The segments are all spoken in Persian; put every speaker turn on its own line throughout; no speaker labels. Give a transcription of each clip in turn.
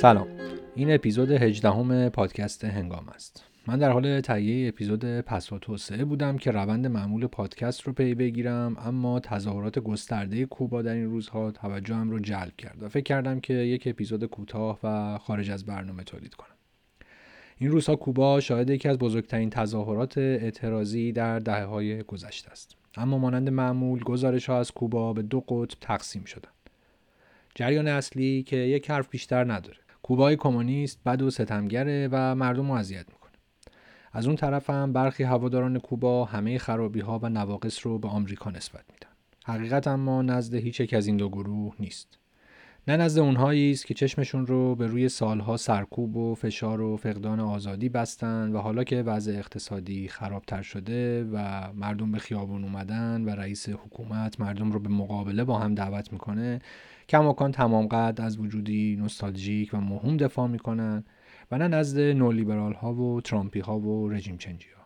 سلام. این اپیزود 18 پادکست هنگام است. من در حال تهیه اپیزود پس و توسعه بودم که روند معمول پادکست رو پی بگیرم اما تظاهرات گسترده کوبا در این روزها توجهم رو جلب کرد و فکر کردم که یک اپیزود کوتاه و خارج از برنامه تولید کنم. این روزها کوبا شاهد یکی از بزرگترین تظاهرات اعتراضی در دهه های گذشته است. اما مانند معمول گزارش ها از کوبا به دو قطب تقسیم شدند. جریان اصلی که یک حرف بیشتر نداره. کوبای کمونیست بد و ستمگره و مردم رو اذیت می‌کنه. از اون طرف هم برخی هواداران کوبا همه خرابی ها و نواقص رو به آمریکا نسبت میدن. حقیقت اما نزد هیچ یک از این دو گروه نیست. نه نزد اونهایی است که چشمشون رو به روی سالها سرکوب و فشار و فقدان آزادی بستن و حالا که وضع اقتصادی خرابتر شده و مردم به خیابون اومدن و رئیس حکومت مردم رو به مقابله با هم دعوت می‌کنه کماکان تمام قد از وجودی نوستالژیک و مهم دفاع می‌کنن و نه نزد نولیبرال ها و ترامپی ها و رژیم چنجی ها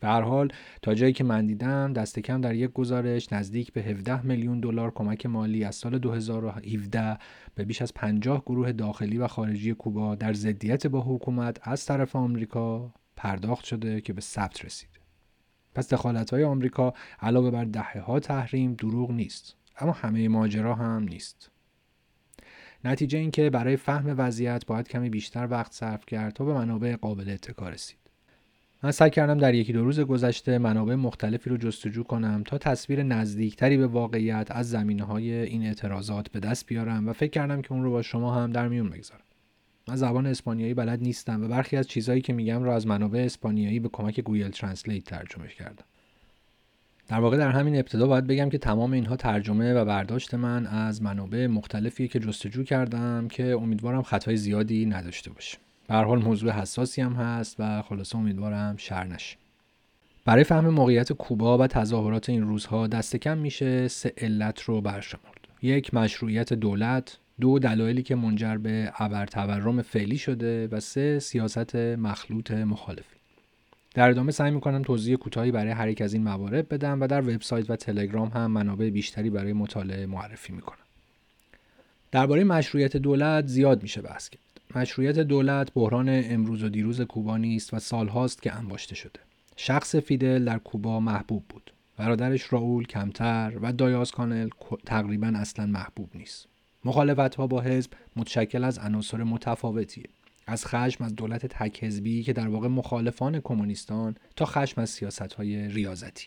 به هر حال تا جایی که من دیدم دست کم در یک گزارش نزدیک به 17 میلیون دلار کمک مالی از سال 2017 به بیش از 50 گروه داخلی و خارجی کوبا در ضدیت با حکومت از طرف آمریکا پرداخت شده که به ثبت رسیده. پس دخالت های آمریکا علاوه بر دهه ها تحریم دروغ نیست اما همه ماجرا هم نیست. نتیجه اینکه برای فهم وضعیت باید کمی بیشتر وقت صرف کرد تا به منابع قابل اتکا رسید. من سعی کردم در یکی دو روز گذشته منابع مختلفی رو جستجو کنم تا تصویر نزدیکتری به واقعیت از زمینه های این اعتراضات به دست بیارم و فکر کردم که اون رو با شما هم در میون بگذارم. من زبان اسپانیایی بلد نیستم و برخی از چیزهایی که میگم رو از منابع اسپانیایی به کمک Google Translate ترجمه کردم. در واقع در همین ابتدا باید بگم که تمام اینها ترجمه و برداشت من از منابع مختلفی که جستجو کردم که امیدوارم خطای زیادی نداشته باشه. به حال موضوع حساسی هم هست و خلاصه امیدوارم شر نشه. برای فهم موقعیت کوبا و تظاهرات این روزها دست کم میشه سه علت رو برشمرد. یک مشروعیت دولت. دو دلایلی که منجر به ابر تورم فعلی شده. و سه سیاست مخلوط مخالفی. در ادامه سعی می‌کنم توضیح کوتاهی برای هر یک از این موارد بدم و در وبسایت و تلگرام هم منابع بیشتری برای مطالعه معرفی می‌کنم درباره مشروعیت دولت زیاد میشه بحث کرد مشروعیت دولت بحران امروز و دیروز کوبا نیست و سالهاست که انباشته شده. شخص فیدل در کوبا محبوب بود. برادرش راول کمتر و دایاز کانل تقریبا اصلا محبوب نیست. مخالفت ها با حزب متشکل از عناصر متفاوتیه. از خشم از دولت تک حزبی که در واقع مخالفان کمونیستان تا خشم از سیاست های ریاضتی.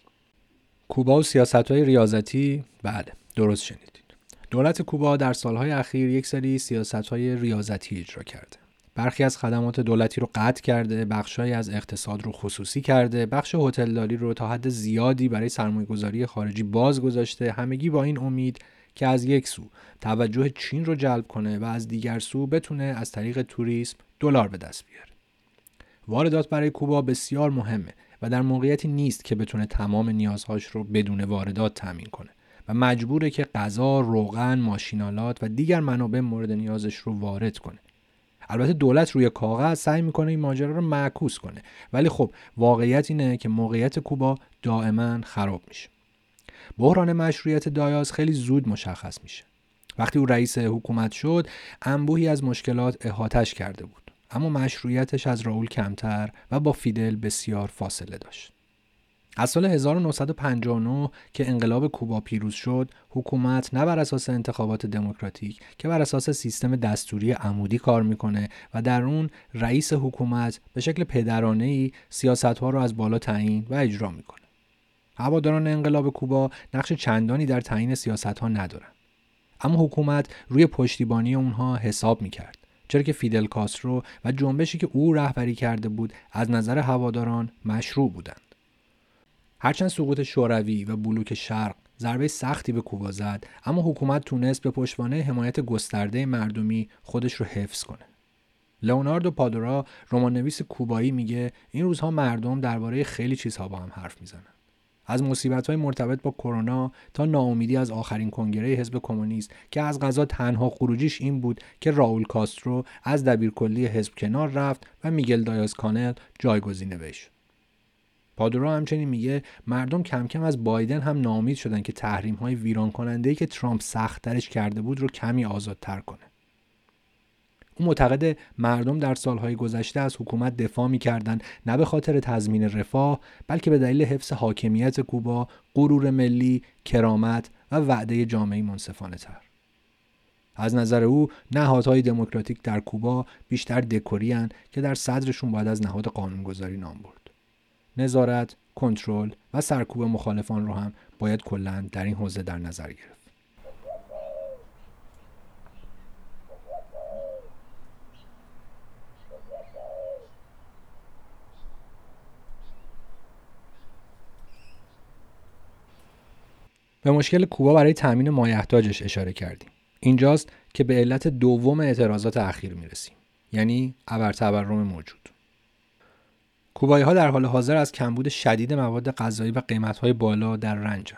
کوبا و سیاست های ریاضتی بله درست شنیدید. دولت کوبا در سالهای اخیر یک سری سیاستهای ریاضتی اجرا کرده. برخی از خدمات دولتی رو قطع کرده، بخشهایی از اقتصاد رو خصوصی کرده، بخش هتلداری رو تا حد زیادی برای سرمایه‌گذاری خارجی باز گذاشته، همگی با این امید که از یک سو توجه چین رو جلب کنه و از دیگر سو بتونه از طریق توریسم دلار به دست بیاره. واردات برای کوبا بسیار مهمه و در موقعیتی نیست که بتونه تمام نیازهاش رو بدون واردات تامین کنه. و مجبوره که غذا، روغن، ماشینالات و دیگر منابع مورد نیازش رو وارد کنه. البته دولت روی کاغذ سعی می‌کنه این ماجرا رو معکوس کنه ولی خب واقعیت اینه که موقعیت کوبا دائما خراب میشه. بحران مشروعیت دایاز خیلی زود مشخص میشه. وقتی او رئیس حکومت شد انبوهی از مشکلات احاتش کرده بود اما مشروعیتش از راول کمتر و با فیدل بسیار فاصله داشت. از سال 1959 که انقلاب کوبا پیروز شد حکومت نه بر اساس انتخابات دموکراتیک که بر اساس سیستم دستوری عمودی کار می‌کنه و در اون رئیس حکومت به شکل پدرانه ای سیاست ها رو از بالا تعیین و اجرا می‌کنه. هواداران انقلاب کوبا نقش چندانی در تعیین سیاست ها ندارن. اما حکومت روی پشتیبانی اونها حساب می‌کرد. چرا که فیدل کاسترو و جنبشی که او رهبری کرده بود از نظر هواداران مشروع بودند. هرچند سقوط شوروی و بلوک شرق ضربه سختی به کوبا زد اما حکومت تونست به پشتوانه حمایت گسترده مردمی خودش رو حفظ کنه. لئوناردو پادورا رماننویس کوبایی میگه این روزها مردم درباره خیلی چیزها با هم حرف می‌زنن. از مصیبت های مرتبط با کرونا تا ناامیدی از آخرین کنگره حزب کمونیست که از غذا تنها خروجیش این بود که راول کاسترو از دبیرکلی حزب کنار رفت و میگل دایاز کانل جایگزین وی پادورا همچنین میگه مردم کم کم از بایدن هم نامید شدن که تحریم های ویران کننده که ترامپ سخت کرده بود رو کمی آزادتر کنه. او معتقد مردم در سالهای گذشته از حکومت دفاع می‌کردند نه به خاطر تضمین رفاه بلکه به دلیل حفظ حاکمیت کوبا غرور ملی کرامت و وعده جامعه منصفانه تر. از نظر او نهادهای دموکراتیک در کوبا بیشتر دکوری که در صدرشون باید از نهاد قانونگذاری نام برد. نظارت کنترل و سرکوب مخالفان رو هم باید کلا در این حوزه در نظر گرفت. به مشکل کوبا برای تامین مایحتاجش اشاره کردیم. اینجاست که به علت دوم اعتراضات اخیر می‌رسیم. یعنی ابر تورم موجود. کوبایی ها در حال حاضر از کمبود شدید مواد غذایی و قیمت های بالا در رنجن.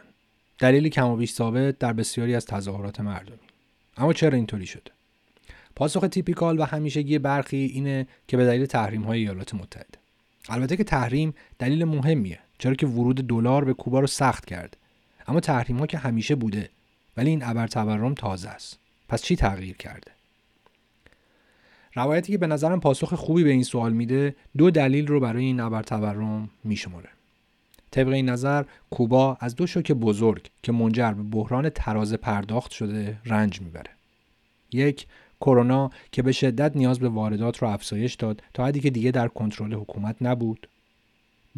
دلیلی کم و بیش ثابت در بسیاری از تظاهرات مردمی. اما چرا اینطوری شده؟ پاسخ تیپیکال و همیشگی برخی اینه که به دلیل تحریم های ایالات متحده. البته که تحریم دلیل مهمیه چرا که ورود دلار به کوبا رو سخت کرد اما تحریم ها که همیشه بوده ولی این ابر تورم تازه است. پس چی تغییر کرده؟ روایتی که به نظرم پاسخ خوبی به این سوال میده دو دلیل رو برای این ابر تورم میشمره طبق این نظر کوبا از دو شوک بزرگ که منجر به بحران تراز پرداخت شده رنج می‌بره. یک کرونا که به شدت نیاز به واردات رو افزایش داد تا حدی که دیگه در کنترل حکومت نبود.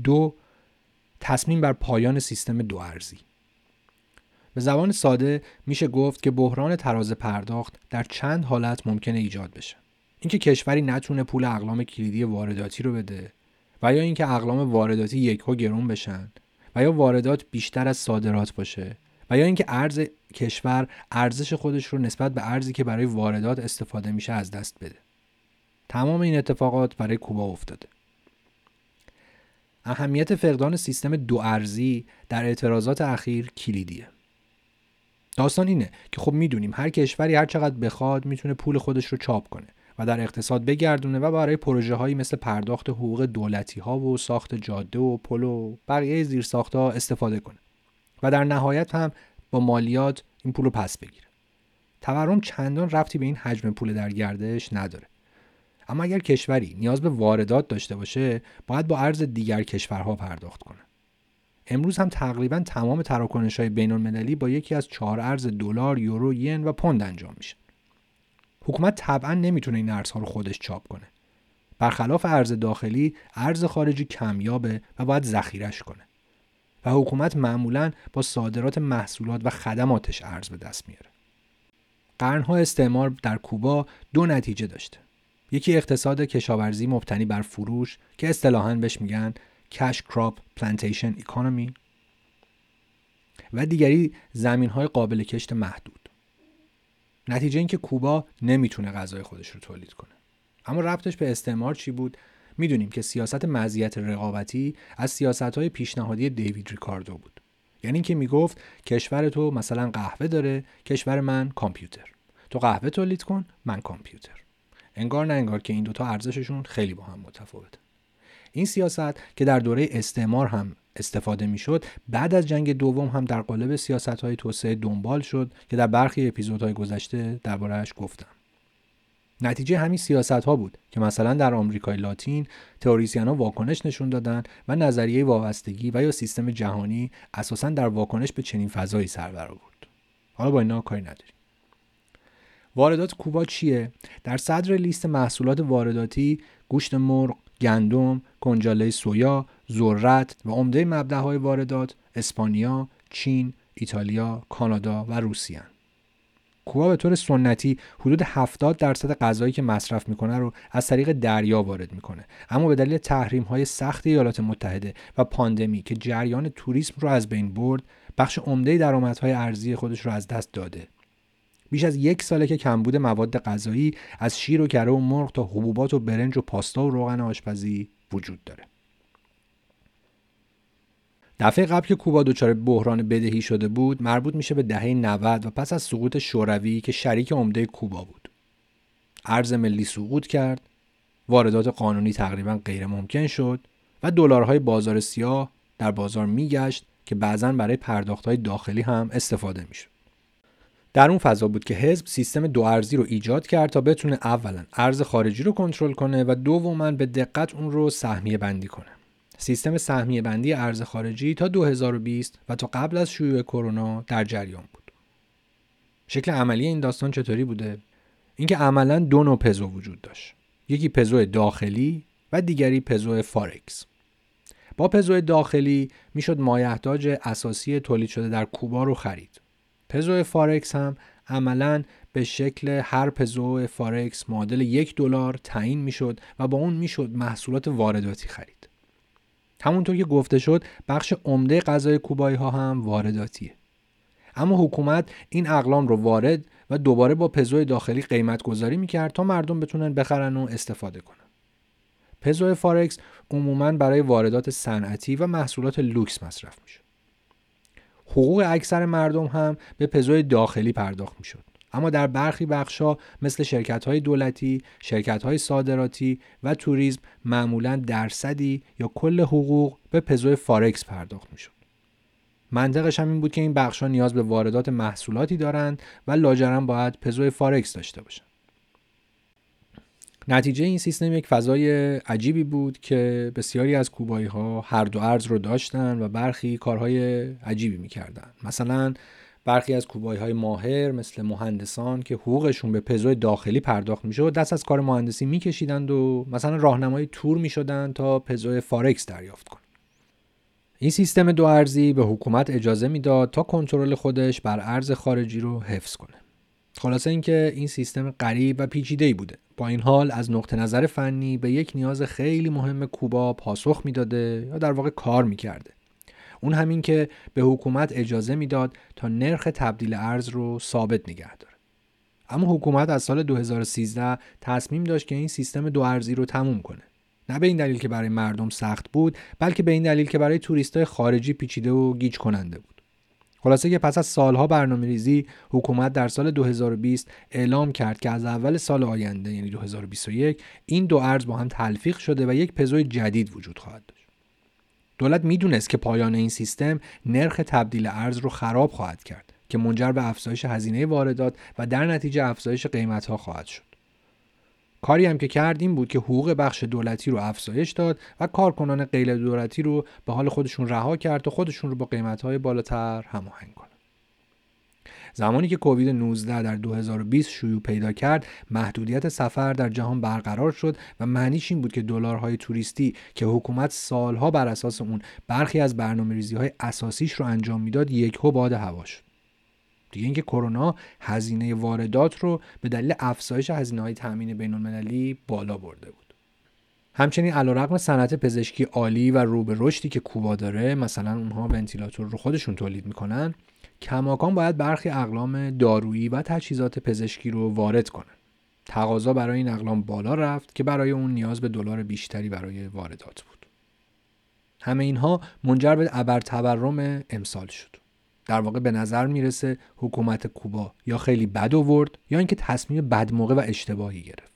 دو تصمیم بر پایان سیستم دو ارزی. به زبان ساده میشه گفت که بحران تراز پرداخت در چند حالت ممکنه ایجاد بشه. اینکه کشوری نتونه پول اقلام کلیدی وارداتی رو بده و یا اینکه اقلام وارداتی یکها گرون بشن و یا واردات بیشتر از صادرات باشه و یا اینکه ارز کشور ارزش خودش رو نسبت به ارزی که برای واردات استفاده میشه از دست بده. تمام این اتفاقات برای کوبا افتاده. اهمیت فقدان سیستم دو ارزی در اعتراضات اخیر کلیدیه. داستان اینه که خب می‌دونیم هر کشوری هر چقدر بخواد می‌تونه پول خودش رو چاپ کنه و در اقتصاد بگردونه و برای پروژه هایی مثل پرداخت حقوق دولتی ها و ساخت جاده و پل و بقیه زیر ها استفاده کنه و در نهایت هم با مالیات این پول رو پس بگیره. تورم چندان رفتی به این حجم پول در گردش نداره. اما اگر کشوری نیاز به واردات داشته باشه باید با ارز دیگر کشورها پرداخت کنه. امروز هم تقریبا تمام تراکنش های بین المللی با یکی از چهار ارز دلار، یورو، ین و پوند انجام میشه. حکومت طبعا نمی‌تونه این ارزها رو خودش چاپ کنه. برخلاف ارز داخلی، ارز خارجی کمیابه و باید ذخیرش کنه. و حکومت معمولا با صادرات محصولات و خدماتش ارز به دست میاره. قرنها استعمار در کوبا دو نتیجه داشته. یکی اقتصاد کشاورزی مبتنی بر فروش که اصطلاحا بهش میگن کش کراپ پلانتیشن اکانومی و دیگری زمین های قابل کشت محدود. نتیجه اینکه کوبا نمی‌تونه غذای خودش رو تولید کنه. اما ربطش به استعمار چی بود؟ می‌دونیم که سیاست مزیت رقابتی از سیاست های پیشنهادی دیوید ریکاردو بود. یعنی اینکه می‌گفت کشور تو مثلا قهوه داره کشور من کامپیوتر. تو قهوه تولید کن من کامپیوتر. انگار نه انگار که این دوتا ارزششون خیلی با هم متفاوته. این سیاست که در دوره استعمار هم استفاده می‌شد بعد از جنگ دوم هم در قالب سیاست های توسعه دنبال شد که در برخی اپیزودهای گذشته دربارهش گفتم. نتیجه همین سیاست ها بود که مثلا در آمریکای لاتین تئوریسین ها واکنش نشون دادن و نظریه وابستگی و یا سیستم جهانی اساسا در واکنش به چنین فضایی سر برآورد حالا با اینا کاری نداریم. واردات کوبا چیه؟ در صدر لیست محصولات وارداتی گوشت مرغ گندم، کنجاله سویا، ذرت و عمده مبدأهای واردات اسپانیا، چین، ایتالیا، کانادا و روسیه کوبا به طور سنتی حدود 70 درصد غذایی که مصرف می‌کنه رو از طریق دریا وارد می‌کنه. اما به دلیل تحریم های سخت ایالات متحده و پاندمی که جریان توریسم رو از بین برد بخش عمده درآمدهای ارزی خودش رو از دست داده. بیش از یک ساله که کمبود مواد غذایی از شیر و کره و مرغ تا حبوبات و برنج و پاستا و روغن آشپزی وجود داره. دفعه قبل که کوبا دچار بحران بدهی شده بود مربوط میشه به دهه 90 و پس از سقوط شوروی که شریک عمده کوبا بود. ارز ملی سقوط کرد واردات قانونی تقریبا غیر ممکن شد و دلارهای بازار سیاه در بازار میگشت که بعضا برای پرداختهای داخلی هم استفاده می‌شد. در اون فضا بود که حزب سیستم دو ارزی رو ایجاد کرد تا بتونه اولا ارز خارجی رو کنترل کنه و دوما به دقت اون رو سهمیه بندی کنه. سیستم سهمیه بندی ارز خارجی تا 2020 و تا قبل از شیوع کرونا در جریان بود. شکل عملی این داستان چطوری بوده؟ اینکه عملا دو نوع پزو وجود داشت. یکی پزو داخلی و دیگری پزو فارکس. با پزو داخلی می‌شد مایحتاج اساسی تولید شده در کوبا رو خرید. پزو فارکس هم عملا به شکل هر پزو فارکس معادل یک دلار تعیین می‌شد و با اون می‌شد محصولات وارداتی خرید. همونطور که گفته شد بخش عمده غذای کوبایی ها هم وارداتیه. اما حکومت این اقلام رو وارد و دوباره با پزو داخلی قیمت گذاری می‌کرد تا مردم بتونن بخرن و استفاده کنن. پزو فارکس عموما برای واردات صنعتی و محصولات لوکس مصرف میشه حقوق اکثر مردم هم به پزوی داخلی پرداخت می‌شد اما در برخی بخشها مثل شرکت های دولتی، شرکت های صادراتی و توریسم معمولا درصدی یا کل حقوق به پزوی فارکس پرداخت می‌شد. منطقش هم این بود که این بخش ها نیاز به واردات محصولاتی دارند و لاجرم باید پزوی فارکس داشته باشند. نتیجه این سیستم یک فضای عجیبی بود که بسیاری از کوبایی ها هر دو ارز رو داشتن و برخی کارهای عجیبی می‌کردن. مثلا برخی از کوبایی های ماهر مثل مهندسان که حقوقشون به پزو داخلی پرداخت می‌شد دست از کار مهندسی میکشیدند و مثلا راهنمای تور می‌شدند تا پزو فارکس دریافت کنند. این سیستم دو ارزی به حکومت اجازه می‌داد تا کنترل خودش بر ارز خارجی رو حفظ کنه. خلاصه اینکه این سیستم غریب و پیچیده ای بوده. با این حال از نقطه نظر فنی به یک نیاز خیلی مهم کوبا پاسخ می‌داده یا در واقع کار می‌کرده. اون همین که به حکومت اجازه می‌داد تا نرخ تبدیل ارز رو ثابت نگه داره. اما حکومت از سال 2013 تصمیم داشت که این سیستم دو ارزی رو تموم کنه. نه به این دلیل که برای مردم سخت بود بلکه به این دلیل که برای توریستای خارجی پیچیده و گیج کننده بود. خلاصه که پس از سالها برنامه ریزی حکومت در سال 2020 اعلام کرد که از اول سال آینده یعنی 2021 این دو ارز با هم تلفیق شده و یک پزوی جدید وجود خواهد داشت. دولت می‌دونست که پایان این سیستم نرخ تبدیل ارز رو خراب خواهد کرد که منجر به افزایش هزینه واردات و در نتیجه افزایش قیمت ها خواهد شد. کاری هم که کرد این بود که حقوق بخش دولتی رو افزایش داد و کارکنان غیر دولتی رو به حال خودشون رها کرد و خودشون رو با قیمت‌های بالاتر هماهنگ کنه. زمانی که کووید 19 در 2020 شیوع پیدا کرد محدودیت سفر در جهان برقرار شد و معنیش این بود که دلارهای توریستی که حکومت سالها بر اساس اون برخی از برنامه ریزی های اساسیش رو انجام می‌داد یکهو باد هوا شد دیگه اینکه کرونا هزینه واردات رو به دلیل افزایش هزینه های تامین بین المللی بالا برده بود. همچنین علیرغم صنعت پزشکی عالی و رو به رشدی که کوبا داره مثلا اونها ونتیلاتور رو خودشون تولید می‌کنن کماکان باید برخی اقلام دارویی و تجهیزات پزشکی رو وارد کنن. تقاضا برای این اقلام بالا رفت که برای اون نیاز به دلار بیشتری برای واردات بود. همه اینها منجر به ابر تورم امسال شد. در واقع به نظر می‌رسه حکومت کوبا یا خیلی بد آورد یا اینکه تصمیم بد موقع و اشتباهی گرفت.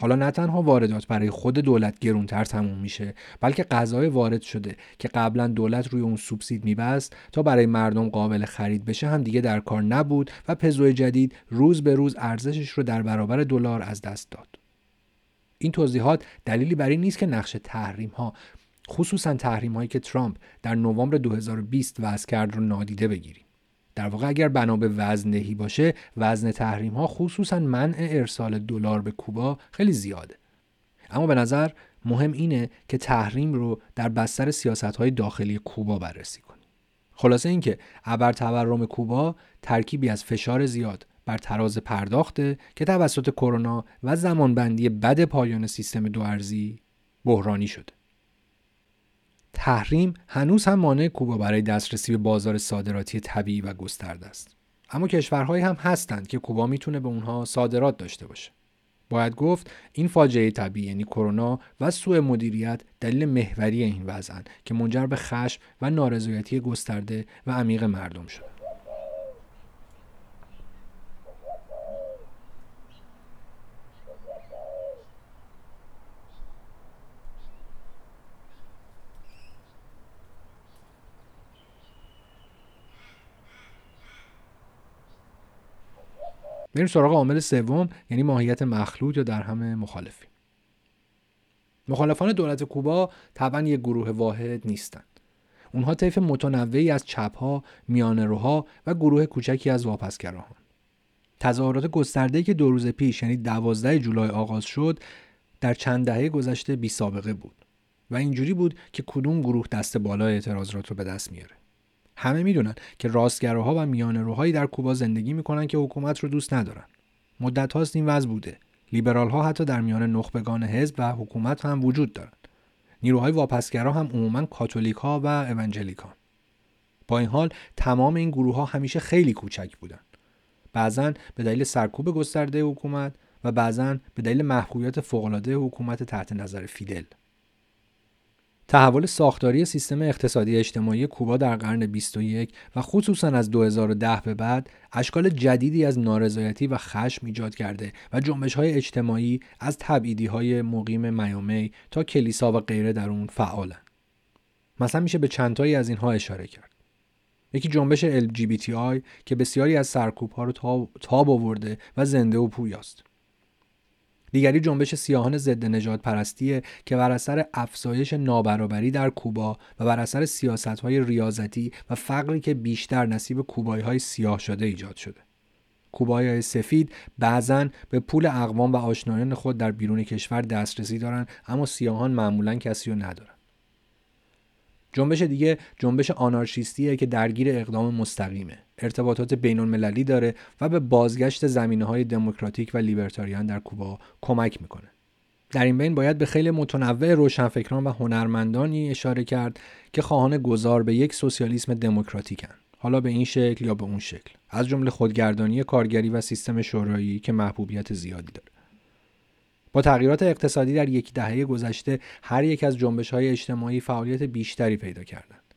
حالا نه تنها واردات برای خود دولت گرونتر تموم میشه بلکه غذای وارد شده که قبلا دولت روی اون سوبسید میبست تا برای مردم قابل خرید بشه هم دیگه در کار نبود و پزو جدید روز به روز ارزشش رو در برابر دلار از دست داد. این توضیحات دلیلی بر این نیست که نقش تحریم ها خصوصا تحریم هایی که ترامپ در نوامبر 2020 وضع کرد رو نادیده بگیریم. در واقع اگر بنا به وزن باشه وزن تحریم ها خصوصا منع ارسال دلار به کوبا خیلی زیاده. اما به نظر مهم اینه که تحریم رو در بستر سیاست های داخلی کوبا بررسی کنیم. خلاصه اینکه ابر تورم کوبا ترکیبی از فشار زیاد بر تراز پرداخته که توسط کرونا و زمانبندی بد پایان سیستم دو ارزی بحرانی شده. تحریم هنوز هم مانع کوبا برای دسترسی به بازار صادراتی طبیعی و گسترده است. اما کشورهایی هم هستند که کوبا می‌تونه به اونها صادرات داشته باشه. باید گفت این فاجعه طبیعی یعنی کرونا و سوء مدیریت دلیل محوری این وضعن که منجر به خشم و نارضایتی گسترده و عمیق مردم شده بریم سراغ عامل سوم یعنی ماهیت مخلوط یا در همه مخالفی مخالفان دولت کوبا طبعا یک گروه واحد نیستند اونها طیف متنوعی از چپها، میانروها و گروه کوچکی از واپسگراهان. تظاهرات گسترده‌ای که دو روز پیش یعنی 12 جولای آغاز شد در چند دهه گذشته بی سابقه بود و اینجوری بود که کدوم گروه دست بالای اعتراضات رو به دست میاره. همه می‌دونن که راستگراها و میانروهایی در کوبا زندگی می‌کنن که حکومت رو دوست ندارن. مدت هاست این وضع بوده. لیبرال ها حتی در میان نخبگان حزب و حکومت هم وجود دارن. نیروهای واپسگرا هم عموما کاتولیک ها و اونجلیکان با این حال تمام این گروه ها همیشه خیلی کوچک بودن بعضا به دلیل سرکوب گسترده حکومت و بعضا به دلیل محبوبیت فوقالعاده حکومت تحت نظر فیدل تحول ساختاری سیستم اقتصادی اجتماعی کوبا در قرن 21 و خصوصا از 2010 به بعد اشکال جدیدی از نارضایتی و خشم ایجاد کرده و جنبش های اجتماعی از تبعیدی های مقیم میامی تا کلیسا و غیره در اون فعالن. مثلا میشه به چندتایی از اینها اشاره کرد. یکی جنبش LGBTI که بسیاری از سرکوب ها رو تاب آورده و زنده و پویاست. دیگری جنبش سیاهان ضد نجات پرستیه که بر اثر افزایش نابرابری در کوبا و بر اثر سیاست های ریاضتی و فقری که بیشتر نصیب کوبایی های سیاه شده ایجاد شده. کوبایی های سفید بعضا به پول اقوام و آشنایان خود در بیرون کشور دسترسی دارند اما سیاهان معمولا کسی رو ندارن. جنبش دیگه جنبش آنارشیستیه که درگیر اقدام مستقیمه. ارتباطات بین المللی داره و به بازگشت زمینه های دموکراتیک و لیبرتاریان در کوبا کمک می‌کنه. در این بین باید به خیلی متنوع روشنفکران و هنرمندانی اشاره کرد که خواهان گذار به یک سوسیالیسم دموکراتیکن. حالا به این شکل یا به اون شکل. از جمله خودگردانی کارگری و سیستم شورایی که محبوبیت زیادی داره. با تغییرات اقتصادی در یک دهه گذشته هر یک از جنبش های اجتماعی فعالیت بیشتری پیدا کردند.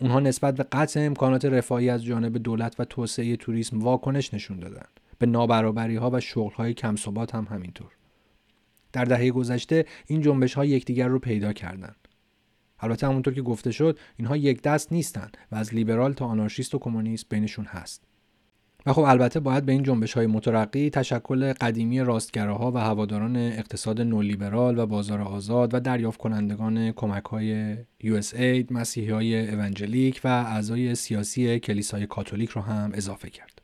اونها نسبت به قطع امکانات رفاهی از جانب دولت و توسعه توریسم واکنش نشون دادند. به نابرابری ها و شغل های کم ثبات هم همینطور. در دهه گذشته این جنبش ها یکدیگر رو پیدا کردند. البته همونطور که گفته شد اینها یک دست نیستند و از لیبرال تا آنارشیست و کمونیست بینشون هست. و خب البته باید به این جنبش های مترقی تشکل قدیمی راستگراها و هواداران اقتصاد نولیبرال و بازار آزاد و دریافت کنندگان کمک های USAID، مسیحی های اونجلیک و اعضای سیاسی کلیسای کاتولیک رو هم اضافه کرد.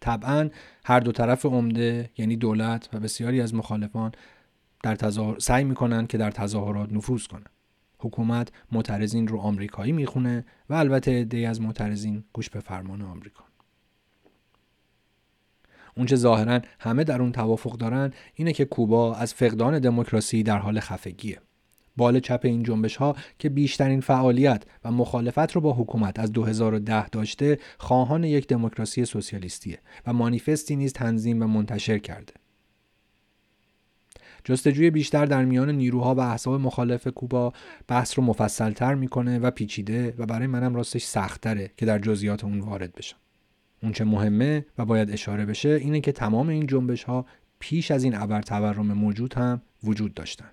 طبعا هر دو طرف عمده یعنی دولت و بسیاری از مخالفان در تظاهر سعی می‌کنند که در تظاهرات نفوذ کنند. حکومت معترضین رو آمریکایی می‌خونه و البته عده‌ای از معترضین گوش به فرمان آمریکا. اونچه ظاهرا همه در اون توافق دارن اینه که کوبا از فقدان دموکراسی در حال خفگیه. بال چپ این جنبش ها که بیشترین فعالیت و مخالفت رو با حکومت از 2010 داشته خواهان یک دموکراسی سوسیالیستیه و مانیفستی نیز تنظیم و منتشر کرده. جستجوی بیشتر در میان نیروها و احزاب مخالف کوبا بحث رو مفصلتر می‌کنه و پیچیده و برای منم راستش سختره که در جزئیات اون وارد بشم. اونچه مهمه و باید اشاره بشه اینه که تمام این جنبش ها پیش از این ابر تورم موجود هم وجود داشتن.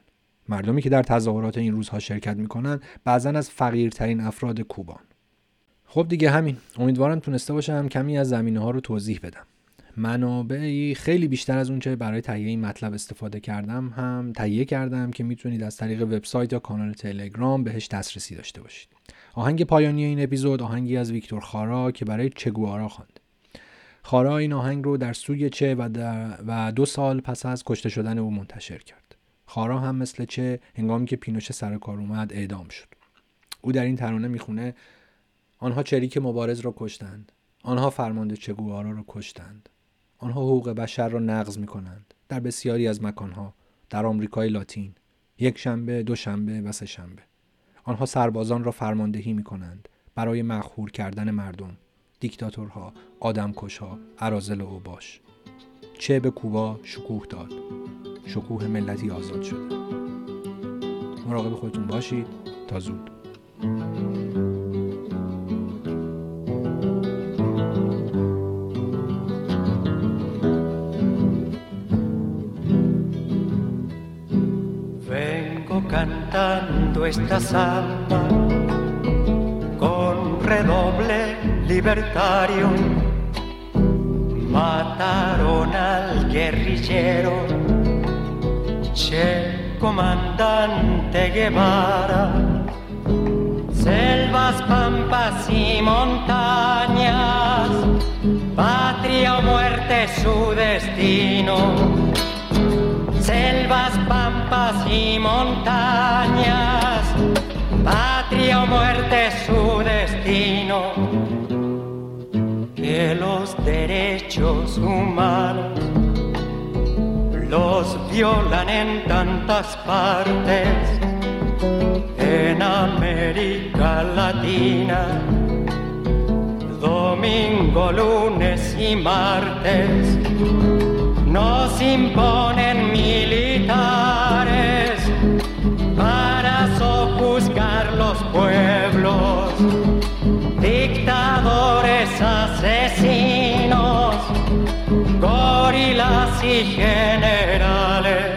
مردمی که در تظاهرات این روزها شرکت می‌کنن بعضا از فقیرترین افراد کوبان. خب دیگه همین. امیدوارم تونسته باشم کمی از زمینه ها رو توضیح بدم. منابعی خیلی بیشتر از اونچه برای تهیه این مطلب استفاده کردم هم تهیه کردم که می‌تونید از طریق وبسایت یا کانال تلگرام بهش دسترسی داشته باشید. آهنگ پایانی این اپیزود آهنگی از ویکتور خارا که برای چگوارا خواند. خارا این آهنگ رو در سوی چه و, و دو سال پس از کشته شدن او منتشر کرد. خارا هم مثل چه هنگامی که پینوشه سر کار اومد اعدام شد. او در این ترانه می‌خونه آنها چریک مبارز را کشتند. آنها فرمانده چگوارا را کشتند. آنها حقوق بشر را نقض می کنند در بسیاری از مکانها در آمریکای لاتین. یک شنبه دو شنبه و سه شنبه. آنها سربازان را فرماندهی می کنند برای مخهور کردن مردم دیکتاتورها آدمکشها ارازل و باش چه به کوبا شکوه داد. شکوه ملتی آزاد شده مراقب خودتون باشید. تا زود.
Cantando esta samba con redoble libertario mataron al guerrillero, Che comandante Guevara, selvas, pampas y montañas, patria o muerte su destino. Selvas, pampas y montañas, patria o muerte su destino. Que los derechos humanos los violan en tantas partes, en América Latina, domingo, lunes y martes, nos imponen militares asesinos, gorilas y generales.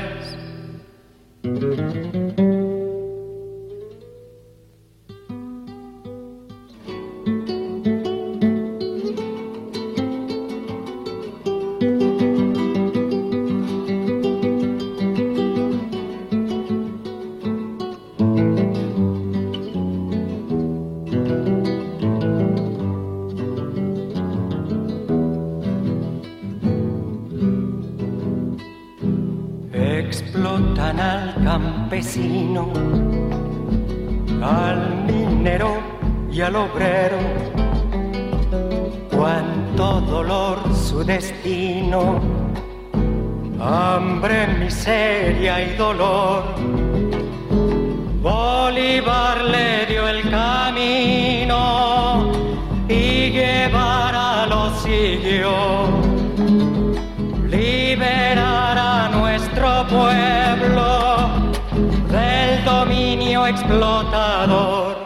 Al campesino, al minero y al obrero. Cuánto dolor su destino, hambre, miseria y dolor. Bolívar le dio el camino y Guevara explotador.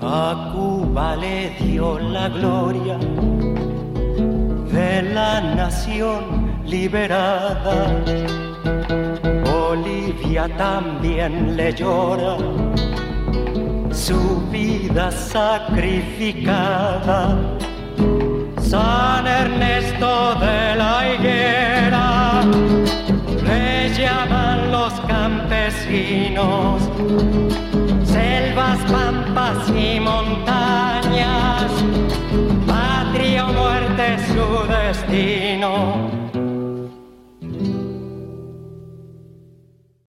A Cuba le dio la gloria de la nación liberada. Bolivia también le llora su vida sacrificada. San Ernesto de la selvas, pampas y montañas, patria o muerte su destino